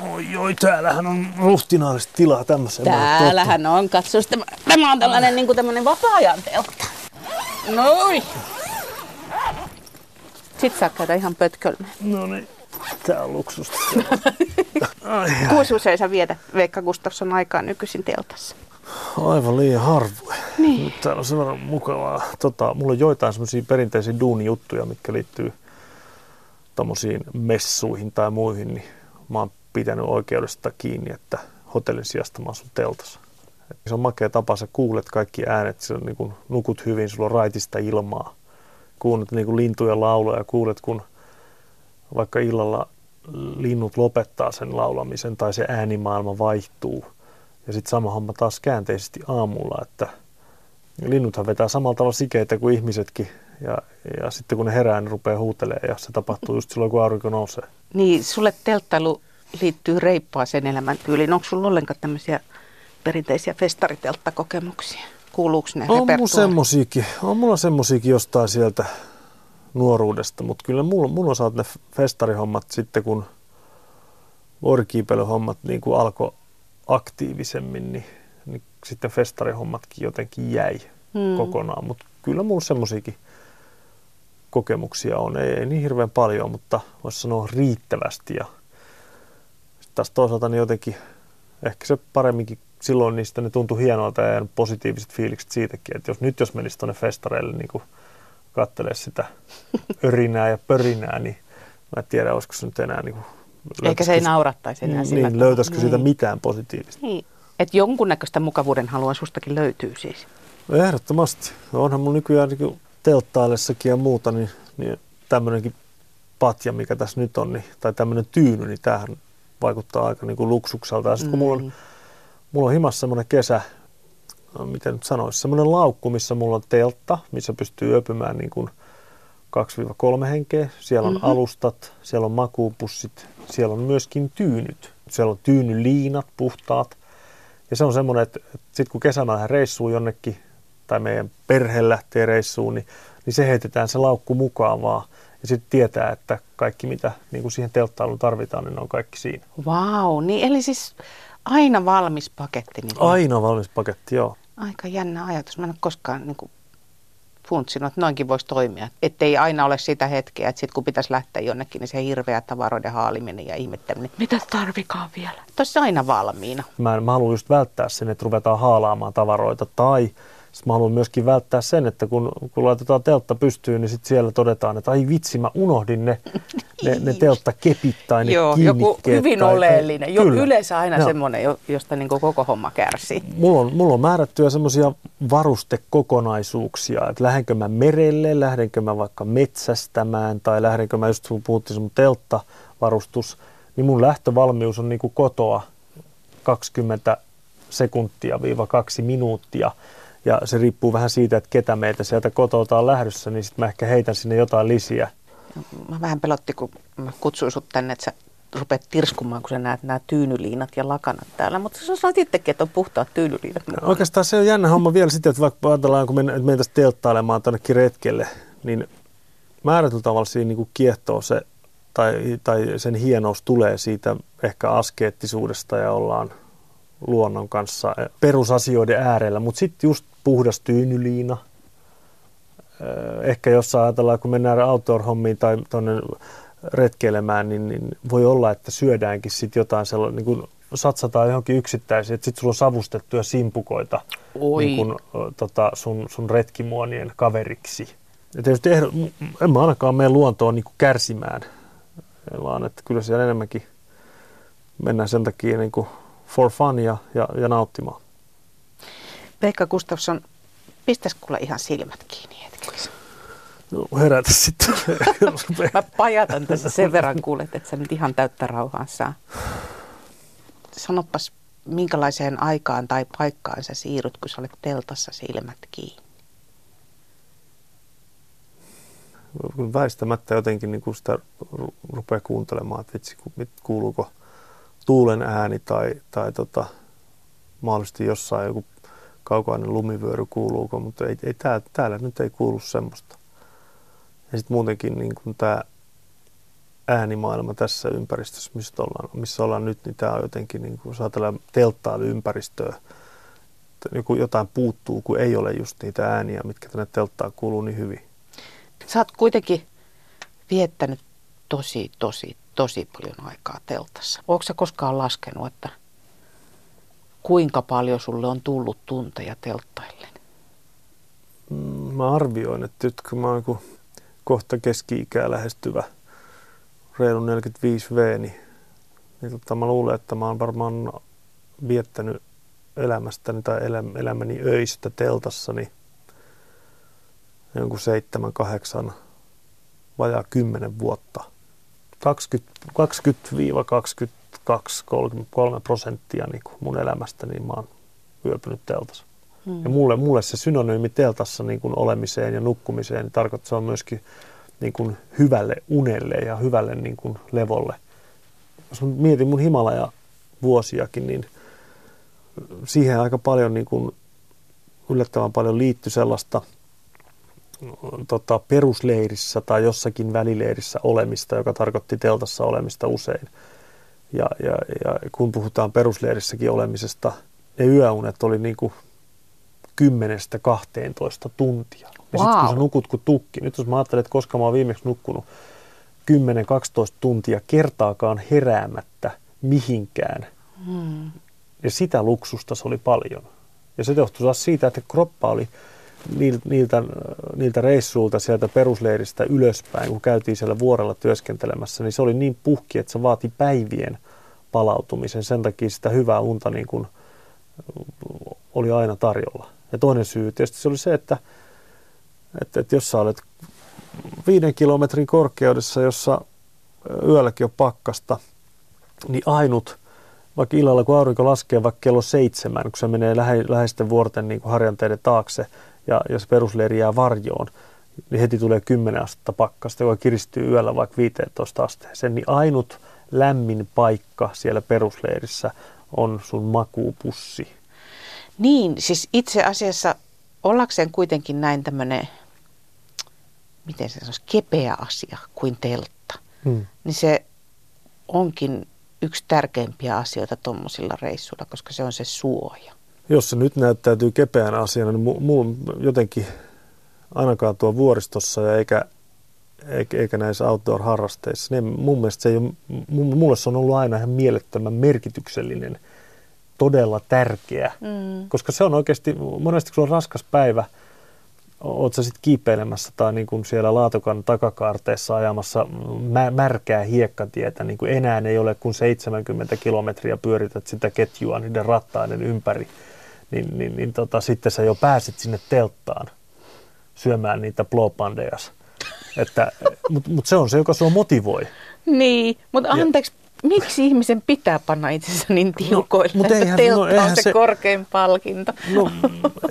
Oi, oi, täällähän on ruhtinaallista tilaa tämmöisen. Täällähän on, katso, tämä, tämä on tällainen niin kuin tämmöinen vapaa-ajan teltta. Noin. Sitten saa käydä ihan pötkölmään. No niin, tää on luksusta. Kuinka usein sä vietät Veikka Gustafsson aikaa nykyisin teltassa? Aivan liian harvoin. Niin. Nyt täällä on sen verran mukavaa. Tota, mulla on joitain semmoisia perinteisiä duunijuttuja, mitkä liittyy tommosiin messuihin tai muihin, niin mä oon pitänyt oikeudesta kiinni, että hotellin sijasta mä asun teltassa. Se on makea tapa, sä kuulet kaikki äänet, sä niin kun nukut hyvin, sulla on raitista ilmaa. Kuulet niin kuin lintujen lauluja, kuulet kun vaikka illalla linnut lopettaa sen laulamisen tai se äänimaailma vaihtuu. Ja sitten sama homma taas käänteisesti aamulla, että linnuthan vetää samalla tavalla sikeitä kuin ihmisetkin. Ja, ja sitten kun ne herää, ne rupeaa huutelemaan ja se tapahtuu just silloin, kun aurinko nousee. Niin, sulle telttailu liittyy reippaaseen elämäntyyliin. Onko sulla ollenkaan tämmöisiä perinteisiä festaritelttakokemuksia? Kuuluuko ne On mulla semmosiakin, on mulla semmosiakin jostain sieltä nuoruudesta, mutta kyllä mulla, mulla on saat ne festarihommat sitten, kun vuorikiipeilyhommat niin kuin alkoi aktiivisemmin, niin, niin sitten festarihommatkin jotenkin jäi Hmm. kokonaan. Mutta kyllä mulla semmosiakin kokemuksia on. Ei, ei niin hirveän paljon, mutta voisi sanoa riittävästi. Ja sitten taas toisaalta niin jotenkin ehkä se paremminkin silloin niistä ne tuntui hienolta ja positiiviset fiilikset siitäkin, että jos nyt jos menisi tuonne festareille niin kattelee sitä örinää ja pörinää, niin mä en tiedä, olisiko se nyt enää niin kuin, Eikä se ei naurattaisi enää sillä niin, löytäisikö siitä Niin. mitään positiivista. Niin. Että jonkunnäköistä mukavuuden halua sustakin löytyy siis. Ehdottomasti. Onhan mun nykyään niin telttaillessakin ja muuta, niin, niin tämmöinenkin patja, mikä tässä nyt on, niin, tai tämmöinen tyyny, niin tämähän vaikuttaa aika niin kuin luksukselta. Ja sitten kun mulla on, Mm. mulla on himassa semmoinen kesä, miten nyt sanoisi, semmoinen laukku, missä mulla on teltta, missä pystyy öpymään niin kuin 2-3 henkeä. Siellä on Mhm. alustat, siellä on makuupussit, siellä on myöskin tyynyt. Siellä on tyynyliinat, puhtaat. Ja se on semmoinen, että, että sitten kun kesällä lähden reissuun jonnekin, tai meidän perhe lähtee reissuun, niin, niin se heitetään se laukku mukaan vaan. Ja sitten tietää, että kaikki mitä niin kuin siihen telttailuun tarvitaan, niin ne on kaikki siinä. Vau, niin eli siis aina valmis paketti. Niin Aina valmis paketti, joo. Aika jännä ajatus. Mä en ole koskaan niin kuin, funtsinut, että noinkin voisi toimia. Että ei aina ole sitä hetkeä, että sit kun pitäisi lähteä jonnekin, niin se hirveä tavaroiden haaliminen ja ihmetteleminen. Mitä tarvikaan vielä? Tuossa aina valmiina. Mä, mä haluan just välttää sen, että ruvetaan haalaamaan tavaroita. Tai sit mä haluan myöskin välttää sen, että kun, kun laitetaan teltta pystyyn, niin sit siellä todetaan, että ai vitsi, mä unohdin ne, ne, ne telttakepit tai ne Joo, joku hyvin tai- oleellinen. Jo, Kyllä. yleensä aina Joo. semmoinen, jo- josta niin koko homma kärsii. Mulla on, mulla on määrättyjä semmoisia varustekokonaisuuksia, että lähdenkö mä merelle, lähdenkö mä vaikka metsästämään tai lähdenkö mä just kun puhuttiin sun telttavarustus, niin mun lähtövalmius on niinku kotoa 20 sekuntia viiva kaksi minuuttia. Ja se riippuu vähän siitä, että ketä meitä sieltä kotolta on lähdössä, niin sitten mä ehkä heitän sinne jotain lisiä. Mä vähän pelotti, kun mä kutsuin sut tänne, että sä rupeat tirskumaan, kun sä näet nämä tyynyliinat ja lakanat täällä. Mutta sä sanoit itsekin, että on puhtaat tyynyliinat mukana. Oikeastaan se on jännä homma vielä sitten, että vaikka ajatellaan, kun men- mentäisiin telttailemaan tonnekin retkelle, niin määrätyllä tavalla siinä niin kiehtoo se, tai, tai sen hienous tulee siitä ehkä askeettisuudesta ja ollaan luonnon kanssa perusasioiden äärellä, mutta sitten just puhdas tyynyliina, ehkä jos ajatellaan, kun mennään outdoor-hommiin tai tuonne retkeilemään, niin, niin voi olla, että syödäänkin sitten jotain sellaista, niin kuin satsataan johonkin yksittäisiin, että sitten sulla on savustettuja simpukoita Oi. niin kuin, ö, tota, sun, sun retkimuonien kaveriksi. Ja tietysti ehdo, en mä ainakaan mene luontoon niin kärsimään, vaan että kyllä siellä enemmänkin mennään sen takia niin kuin for fun ja, ja, ja nauttimaan. Veikka Gustafsson, pistäis kuule ihan silmät kiinni hetkeksi. No, herätä sitten. Mä pajatan tässä sen verran kuulet, että sä nyt ihan täyttä rauhaa saa. Sanopas, minkälaiseen aikaan tai paikkaan sä siirryt, kun sä olet teltassa silmät kiinni. kun väistämättä jotenkin niin kuin sitä ru- rupeaa kuuntelemaan, että vitsi, kuuluuko tuulen ääni tai, tai tota, mahdollisesti jossain joku kaukainen lumivyöry kuuluuko, mutta ei, ei tää, täällä nyt ei kuulu semmoista. Ja sitten muutenkin niin tämä äänimaailma tässä ympäristössä, missä ollaan, missä ollaan nyt, niin tämä on jotenkin, niin kuin, jos ajatellaan telttailuympäristöä, joku jotain puuttuu, kun ei ole just niitä ääniä, mitkä tänne telttaan kuuluu niin hyvin. Sä oot kuitenkin viettänyt tosi, tosi, tosi paljon aikaa teltassa. Onko sä koskaan laskenut, että kuinka paljon sulle on tullut tunteja telttaille? Mm, mä arvioin, että nyt kun mä oon kohta keski-ikää lähestyvä reilu 45V, niin, niin tota, mä luulen, että mä oon varmaan viettänyt elämästäni tai elämäni öistä teltassa niin jonkun 7, 8, vajaa 10 vuotta. 20-22, 33 prosenttia niin kuin mun elämästä, niin mä oon yöpynyt teltassa. Hmm. Ja mulle, mulle se synonyymi teltassa niin kuin olemiseen ja nukkumiseen niin tarkoittaa, se on myöskin niin kuin hyvälle unelle ja hyvälle niin kuin levolle. Jos mietin mun Himalaja vuosiakin, niin siihen aika paljon niin kuin, yllättävän paljon liittyi sellaista tota, perusleirissä tai jossakin välileirissä olemista, joka tarkoitti teltassa olemista usein. Ja, ja, ja kun puhutaan perusleirissäkin olemisesta, ne yöunet oli niin kuin 10-12 tuntia. Ja wow. sitten kun sä nukut kuin tukki, nyt jos mä ajattelen, että koska mä oon viimeksi nukkunut 10-12 tuntia kertaakaan heräämättä mihinkään, hmm. ja sitä luksusta se oli paljon. Ja se johtui taas siitä, että kroppa oli niiltä, niiltä reissuilta sieltä perusleiristä ylöspäin, kun käytiin siellä vuorella työskentelemässä, niin se oli niin puhki, että se vaati päivien palautumisen. Sen takia sitä hyvää unta niin kuin oli aina tarjolla. Ja toinen syy tietysti se oli se, että, että, että jos sä olet viiden kilometrin korkeudessa, jossa yölläkin on pakkasta, niin ainut, vaikka illalla kun aurinko laskee vaikka kello seitsemän, kun se menee lähe, läheisten vuorten niin kuin harjanteiden taakse ja jos perusleiri jää varjoon, niin heti tulee 10 astetta pakkasta, joka kiristyy yöllä vaikka 15 asteeseen, niin ainut lämmin paikka siellä perusleirissä on sun makuupussi. Niin, siis itse asiassa ollakseen kuitenkin näin tämmöinen, miten se sanoisi, kepeä asia kuin teltta, hmm. niin se onkin yksi tärkeimpiä asioita tuommoisilla reissuilla, koska se on se suoja. Jos se nyt näyttäytyy kepeänä asiana, niin mulla jotenkin ainakaan tuo vuoristossa ja eikä, eikä, eikä näissä outdoor-harrasteissa, niin mun mielestä se ei ole, mulle se on ollut aina ihan mielettömän merkityksellinen – todella tärkeä, mm. koska se on oikeasti, monesti kun on raskas päivä, oot sä sitten kiipeilemässä tai niin kuin siellä laatokan takakaarteessa ajamassa mä, märkää hiekkatietä, niin kuin enää ei ole kuin 70 kilometriä pyörität sitä ketjua niiden rattaiden ympäri, niin, niin, niin tota, sitten sä jo pääsit sinne telttaan syömään niitä blowpandejas. Mutta mut se on se, joka sua motivoi. Niin, mutta anteeksi, miksi ihmisen pitää panna itsensä niin no, tiukoille, no, että eihän, teltta no, eihän on se, se korkein palkinto? No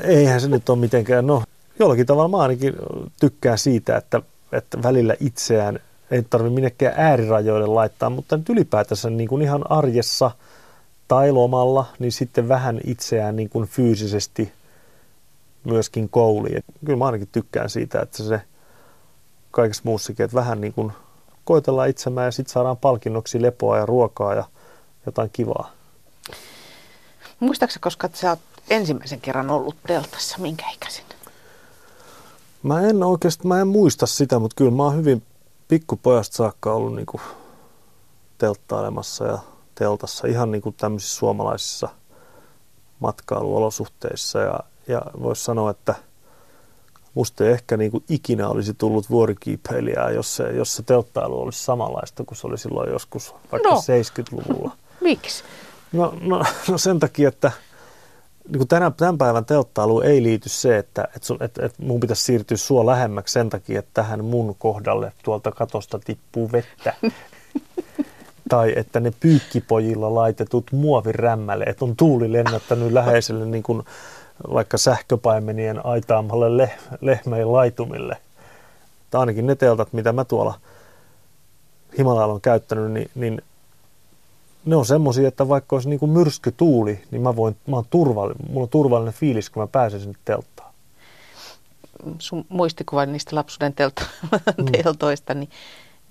eihän se nyt ole mitenkään, no jollakin tavalla mä ainakin tykkään siitä, että, että välillä itseään ei tarvitse minnekään äärirajoille laittaa, mutta nyt ylipäätänsä niin kuin ihan arjessa tai lomalla, niin sitten vähän itseään niin kuin fyysisesti myöskin kouliin. Kyllä mä ainakin tykkään siitä, että se kaikessa muussakin, että vähän niin kuin koitellaan itsemään ja sitten saadaan palkinnoksi lepoa ja ruokaa ja jotain kivaa. Muistaaksä, koska sä oot ensimmäisen kerran ollut teltassa, minkä ikäisin? Mä en oikeasti, mä en muista sitä, mutta kyllä mä oon hyvin pikkupojasta saakka ollut niin telttailemassa ja teltassa ihan niin kuin tämmöisissä suomalaisissa matkailuolosuhteissa ja, ja voisi sanoa, että – musta ei ehkä niin kuin ikinä olisi tullut vuorikiipeilijää, jos se, jos se telttailu olisi samanlaista kuin se oli silloin joskus vaikka no. 70-luvulla. Miksi? No, no, no sen takia, että niin kuin tänä, tämän päivän telttailu ei liity se, että, että, sun, että, että mun pitäisi siirtyä sua lähemmäksi sen takia, että tähän mun kohdalle tuolta katosta tippuu vettä. tai että ne pyykkipojilla laitetut muovirämmälle, että on tuuli lennättänyt läheiselle niin kuin vaikka sähköpaimenien aitaamalle leh, lehmeen laitumille. Tai ainakin ne teltat, mitä mä tuolla Himalajalla on käyttänyt, niin, niin ne on semmoisia, että vaikka olisi niin kuin myrskytuuli, niin mä voin, mä oon turvallinen, mulla on turvallinen fiilis, kun mä pääsen sinne telttaan. Sun muistikuva niistä lapsuuden telto, mm. teltoista, niin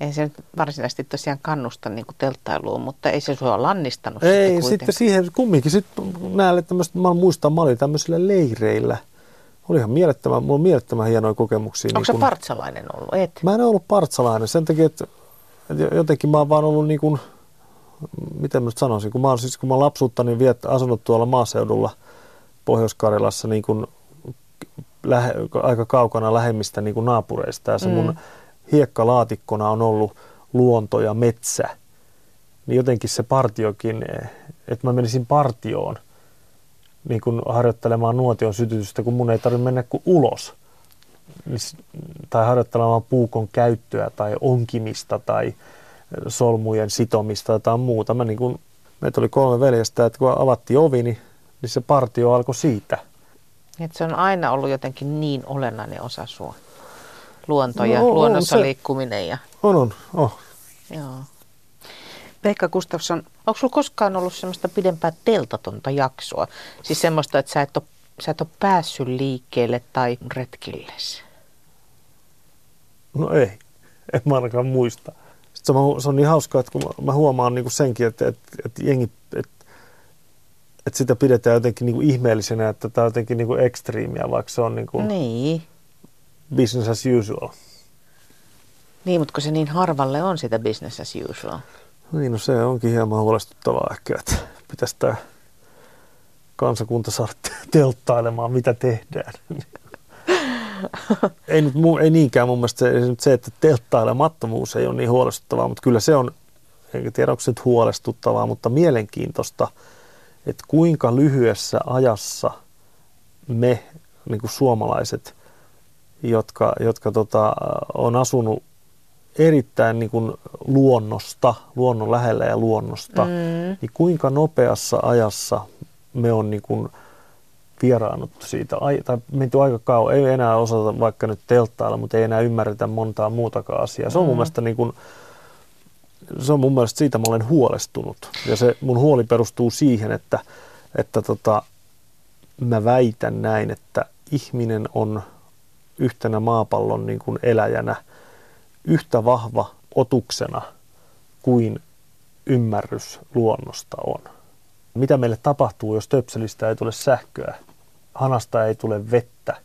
Ei se nyt varsinaisesti tosiaan kannusta niin kuin telttailuun, mutta ei se sua lannistanut Ei, sitten sitten siihen kumminkin, sitten näille tämmöistä, mä muistan, mä olin tämmöisillä leireillä. Olihan mielettömän, mulla on mielettömän hienoja kokemuksia. Onko niin se kun- partsalainen ollut? Et. Mä en ole ollut partsalainen sen takia, että jotenkin mä oon vaan ollut niin kuin, miten mä nyt sanoisin, kun mä oon siis kun mä oon lapsuuttani viet, asunut tuolla maaseudulla Pohjois-Karjalassa niin kuin lähe, aika kaukana lähemmistä niin kuin naapureista ja se Mm. mun hiekkalaatikkona on ollut luonto ja metsä. Niin jotenkin se partiokin, että mä menisin partioon niin kuin harjoittelemaan nuotion sytytystä, kun mun ei tarvitse mennä kuin ulos niin tai harjoittelemaan puukon käyttöä tai onkimista tai solmujen sitomista tai muuta. Mä niin kun, meitä oli kolme veljestä, että kun avattiin ovi, niin, niin se partio alkoi siitä. Et se on aina ollut jotenkin niin olennainen osa sua. Luonto No, ja on luonnossa se. liikkuminen. Ja, On, on, oh. joo. Pekka Gustafsson, onko sulla koskaan ollut semmoista pidempää teltatonta jaksoa? Siis semmoista, että sä et ole, sä et ole päässyt liikkeelle tai retkille. No ei, en mä ainakaan muista. Sitten se, on- se on niin hauskaa, että kun mä- mä huomaan niin kuin senkin, että, että, että jengi, että, että sitä pidetään jotenkin niin kuin ihmeellisenä, että tämä on jotenkin niin kuin ekstriimiä, vaikka se on niin kuin Niin. Business as usual. Niin, mutta kun se niin harvalle on sitä business as usual. Niin, no se onkin hieman huolestuttavaa ehkä, että pitäisi tämä kansakunta saada telttailemaan, mitä tehdään. ei, nyt, ei niinkään mun mielestä se, se, että telttailemattomuus ei ole niin huolestuttavaa, mutta kyllä se on, enkä tiedä onko se nyt huolestuttavaa, mutta mielenkiintoista, että kuinka lyhyessä ajassa me niin kuin suomalaiset, jotka, jotka tota, on asunut erittäin niin kuin luonnosta, luonnon lähellä ja luonnosta, Mm. niin kuinka nopeassa ajassa me on niin kuin vieraannuttu siitä, ai, tai menty aika kauan, ei enää osata vaikka nyt telttailla, mutta ei enää ymmärretä montaa muutakaan asiaa. Se on mun Mm. mielestä niin kuin, se on mun mielestä siitä mä olen huolestunut. Ja se mun huoli perustuu siihen, että, että tota, mä väitän näin, että ihminen on yhtenä maapallon niin kuin eläjänä yhtä vahva otuksena kuin ymmärrys luonnosta on. Mitä meille tapahtuu, jos töpselistä ei tule sähköä, hanasta ei tule vettä,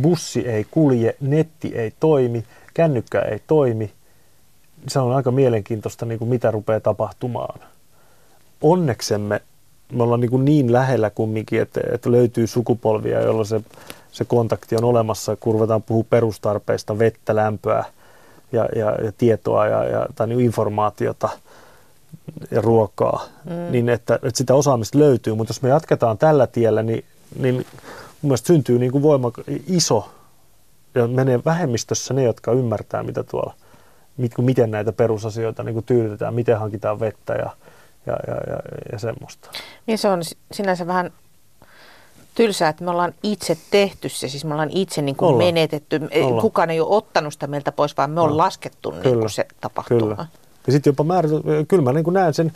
bussi ei kulje, netti ei toimi, kännykkä ei toimi. Se on aika mielenkiintoista, niin kuin mitä rupeaa tapahtumaan. Onneksemme me ollaan niin, niin lähellä kumminkin, että, että löytyy sukupolvia, joilla se, se kontakti on olemassa, kun ruvetaan puhua perustarpeista, vettä, lämpöä ja, ja, ja tietoa ja, ja, tai niin informaatiota ja ruokaa, mm. niin että, että sitä osaamista löytyy. Mutta jos me jatketaan tällä tiellä, niin, niin mun mielestä syntyy niin kuin voima iso ja menee vähemmistössä ne, jotka ymmärtää, mitä tuolla, mit, miten näitä perusasioita niin kuin tyydytetään, miten hankitaan vettä ja, ja, ja, ja, ja semmoista. Niin se on si- sinänsä vähän tylsää, että me ollaan itse tehty se, siis me ollaan itse niin kuin Ollaan. menetetty. Ollaan. Kukaan ei ole ottanut sitä meiltä pois, vaan me on No. laskettu niin Kyllä. kuin se tapahtuma. Kyllä. Ja sitten jopa määritelty, kyllä mä niin kuin näen sen,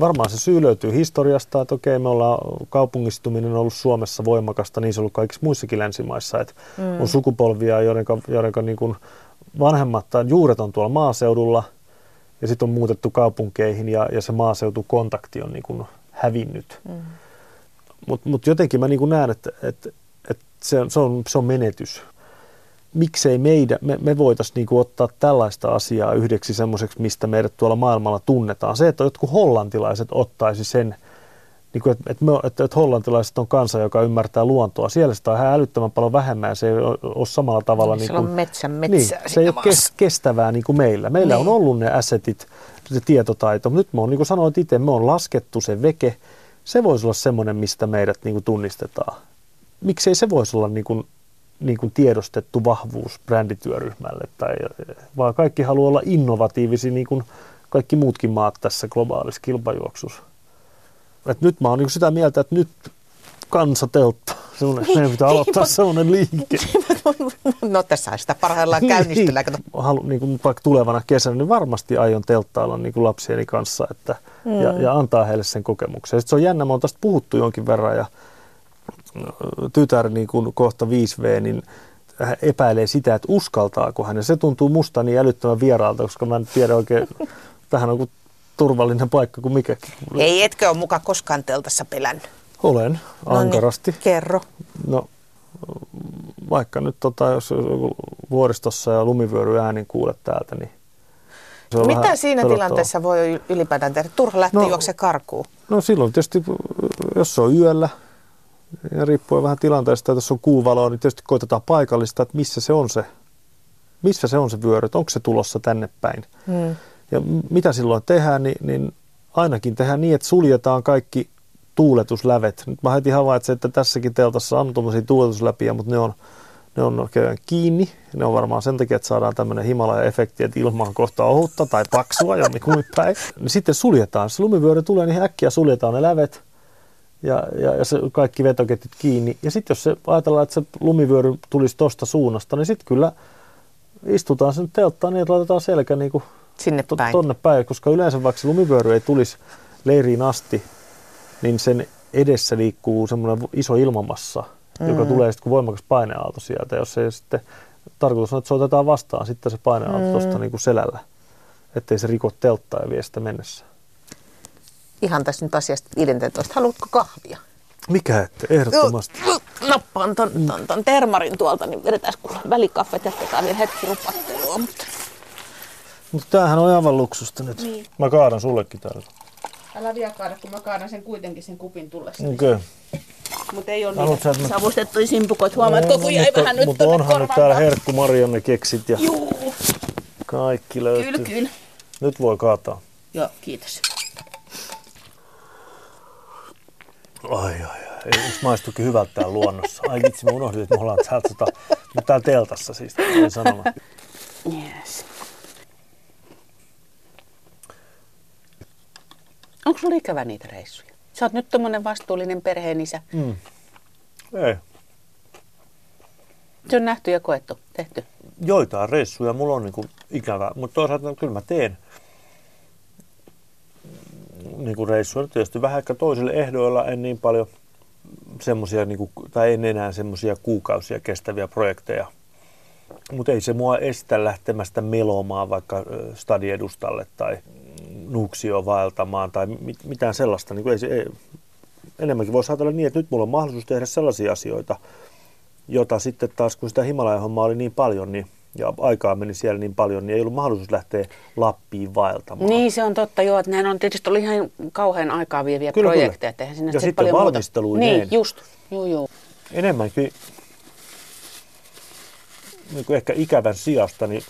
varmaan se syy löytyy historiasta, että okei, me ollaan, kaupungistuminen on ollut Suomessa voimakasta, niin se on ollut kaikissa muissakin länsimaissa, että mm. on sukupolvia, joiden, joiden niin kuin vanhemmat tai juuret on tuolla maaseudulla, ja sitten on muutettu kaupunkeihin, ja, ja se maaseutukontakti on niin kuin hävinnyt. Mm. Mutta mut jotenkin mä niin kuin näen, että, että, että se, on, se, on, se on menetys. Miksei meidän, me, me voitaisiin niin kuin ottaa tällaista asiaa yhdeksi semmoiseksi, mistä meidät tuolla maailmalla tunnetaan. Se, että jotkut hollantilaiset ottaisi sen, niin kuin, että, me, että, että hollantilaiset on kansa, joka ymmärtää luontoa. Siellä sitä on ihan älyttömän paljon vähemmän se ei ole, samalla tavalla. Niin, niin siellä on kuin, metsän niin, se ei ole kes, kestävää niin kuin meillä. Meillä Niin. on ollut ne assetit, se tietotaito. Nyt me on, niin kuin sanoit itse, me on laskettu se veke. Se voisi olla semmoinen, mistä meidät niin kuin tunnistetaan. Miksei se voisi olla niin kuin, niin kuin tiedostettu vahvuus brändityöryhmälle, tai, vaan kaikki haluaa olla innovatiivisia, niin kuin kaikki muutkin maat tässä globaalissa kilpajuoksussa. Et nyt mä oon niin sitä mieltä, että nyt kansateltta, semmoinen, Niin, meidän pitää niin, aloittaa mut- semmoinen liike. no tässä sitä parhaillaan käynnistellään. Kato. Halu, niin kuin vaikka tulevana kesänä, niin varmasti aion telttailla niin kuin lapsieni kanssa että, mm. ja, ja antaa heille sen kokemuksen. Sitten se on jännä, me on tästä puhuttu jonkin verran ja tytär niin kuin kohta 5V, niin hän epäilee sitä, että uskaltaako hän. Ja se tuntuu musta niin älyttömän vieraalta, koska mä en tiedä oikein, tähän on kuin turvallinen paikka kuin mikäkin. Ei, etkö ole muka koskaan teltassa pelännyt? Olen, ankarasti. No niin, kerro. No, vaikka nyt tota, jos vuoristossa ja lumivyöry äänin kuulet täältä, niin Mitä siinä pelottava. tilanteessa voi ylipäätään tehdä? Turha lähteä no, juokse karkuun. No silloin tietysti, jos se on yöllä, ja riippuen vähän tilanteesta, että jos on kuuvaloa, niin tietysti koitetaan paikallista, että missä se on se, missä se on se vyöry, onko se tulossa tänne päin. Hmm. Ja mitä silloin tehdään, niin, niin ainakin tehdään niin, että suljetaan kaikki tuuletuslävet. Nyt mä heti havaitsin, että tässäkin teltassa on tuommoisia tuuletusläpiä, mutta ne on, ne on kiinni. Ne on varmaan sen takia, että saadaan tämmöinen Himalaja-efekti, että ilma on kohta ohutta tai paksua jommikummin päin. Niin sitten suljetaan. Se lumivyöry tulee, niin äkkiä suljetaan ne lävet ja, ja, ja se kaikki vetoketjut kiinni. Ja sitten jos se ajatellaan, että se lumivyöry tulisi tuosta suunnasta, niin sitten kyllä istutaan sen telttaan niin, että laitetaan selkä niin kuin Sinne päin. tonne päin, koska yleensä vaikka se lumivyöry ei tulisi leiriin asti, niin sen edessä liikkuu semmoinen iso ilmamassa, mm. joka tulee sitten kuin voimakas paineaalto sieltä. Jos ei sitten, tarkoitus on, että se otetaan vastaan sitten se paineaalto mm. tuosta niin kuin selällä, ettei se riko telttaa ja vie sitä mennessä. Ihan tässä nyt asiasta 15. Haluatko kahvia? Mikä ette, ehdottomasti. Nappaan ton, ton, ton termarin tuolta, niin vedetään kuule välikaffet, jatketaan vielä hetki rupattelua. Mutta... mutta tämähän on aivan luksusta nyt. Niin. Mä kaadan sullekin täällä. Älä vielä kaada, kun mä kaadan sen kuitenkin sen kupin tullessa. Okei. Okay. Mutta ei ole niitä sä, savustettuja simpukot. Huomaat, no, kun jäi mutta, vähän nyt Mutta onhan nyt täällä herkku Marianne keksit ja Juu. kaikki löytyy. Kyllä, kyllä. Nyt voi kaataa. Joo, kiitos. Ai, ai, ai. Ei, maistukin hyvältä täällä luonnossa. Ai vitsi, mä unohdin, että me ollaan täällä, tota, täällä teltassa siis, ei sanomaan. Onko sulla ikävä niitä reissuja? Sä oot nyt tommonen vastuullinen perheenisä. Mm. Ei. Se on nähty ja koettu, tehty. Joitain reissuja mulla on niinku ikävä, mutta toisaalta kyllä mä teen niinku reissuja tietysti vähän ehkä toisille ehdoilla, en niin paljon semmosia, niinku, tai en enää semmoisia kuukausia kestäviä projekteja. Mutta ei se mua estä lähtemästä melomaan vaikka stadiedustalle tai nuuksio vaeltamaan tai mit, mitään sellaista. Niin ei, ei, enemmänkin voisi ajatella niin, että nyt mulla on mahdollisuus tehdä sellaisia asioita, jota sitten taas kun sitä Himalajan oli niin paljon, niin ja aikaa meni siellä niin paljon, niin ei ollut mahdollisuus lähteä Lappiin vaeltamaan. Niin, se on totta, joo, että nämä on tietysti ollut ihan kauhean aikaa vieviä kyllä, projekteja. Kyllä. Sinne ja sitten paljon valmistelu. Niin, just, joo, joo. Enemmänkin niin kuin ehkä ikävän sijasta, niin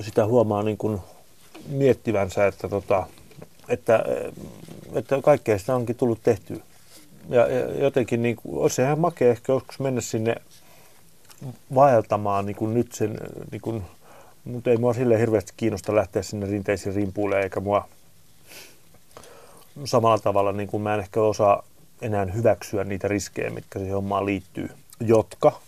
sitä huomaa niin kuin miettivänsä, että, tota, että, että kaikkea sitä onkin tullut tehtyä. Ja, ja jotenkin niin kuin, olisi ihan makea ehkä joskus mennä sinne vaeltamaan niin kuin nyt sen, niin kuin, mutta ei mua silleen hirveästi kiinnosta lähteä sinne rinteisiin rimpuille, eikä mua samalla tavalla niin kuin mä en ehkä osaa enää hyväksyä niitä riskejä, mitkä siihen hommaan liittyy, jotka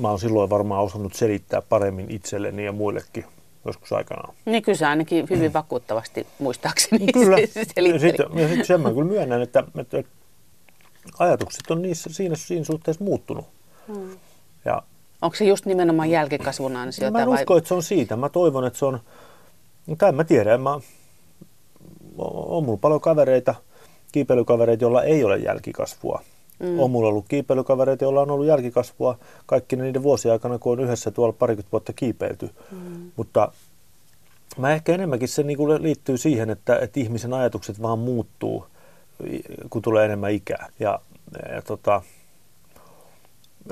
mä oon silloin varmaan osannut selittää paremmin itselleni ja muillekin joskus aikanaan. Niin kyllä se ainakin hyvin vakuuttavasti muistaakseni kyllä. Ja sitten, ja sitten sen mä kyllä myönnän, että, että, ajatukset on niissä, siinä, siinä suhteessa muuttunut. Hmm. Ja, Onko se just nimenomaan jälkikasvun ansiota? Mä en vai? usko, että se on siitä. Mä toivon, että se on, tai en mä tiedä, mä, on mulla paljon kavereita, kiipeilykavereita, joilla ei ole jälkikasvua. Mm. On mulla ollut kiipeilykavereita, joilla on ollut jälkikasvua kaikki niiden vuosien aikana, kun on yhdessä tuolla parikymmentä vuotta kiipeilty. Mm. Mutta mä ehkä enemmänkin se niin liittyy siihen, että, että ihmisen ajatukset vaan muuttuu, kun tulee enemmän ikää. Ja, ja tota,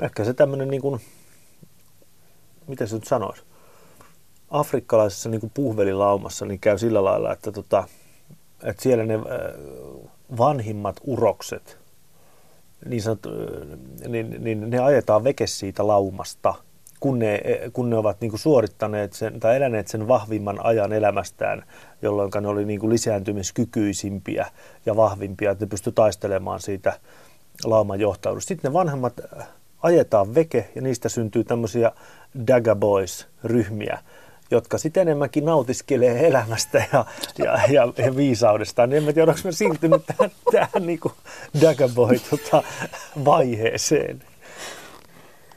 ehkä se tämmöinen, niin kuin, miten se nyt sanoisi, afrikkalaisessa niin kuin puhvelilaumassa niin käy sillä lailla, että, tota, että siellä ne vanhimmat urokset – niin, sanot, niin, niin ne ajetaan veke siitä laumasta, kun ne, kun ne ovat niin kuin suorittaneet sen, tai eläneet sen vahvimman ajan elämästään, jolloin ne oli niin kuin lisääntymiskykyisimpiä ja vahvimpia, että ne pysty taistelemaan siitä lauman johtaudusta. Sitten ne vanhemmat ajetaan veke ja niistä syntyy tämmöisiä Daga Boys-ryhmiä, jotka sitten enemmänkin nautiskelee elämästä ja, ja, ja, ja viisaudesta. Niin en tiedä, onko mä siirtynyt tähän, tähän niin Dagaboy tota, vaiheeseen.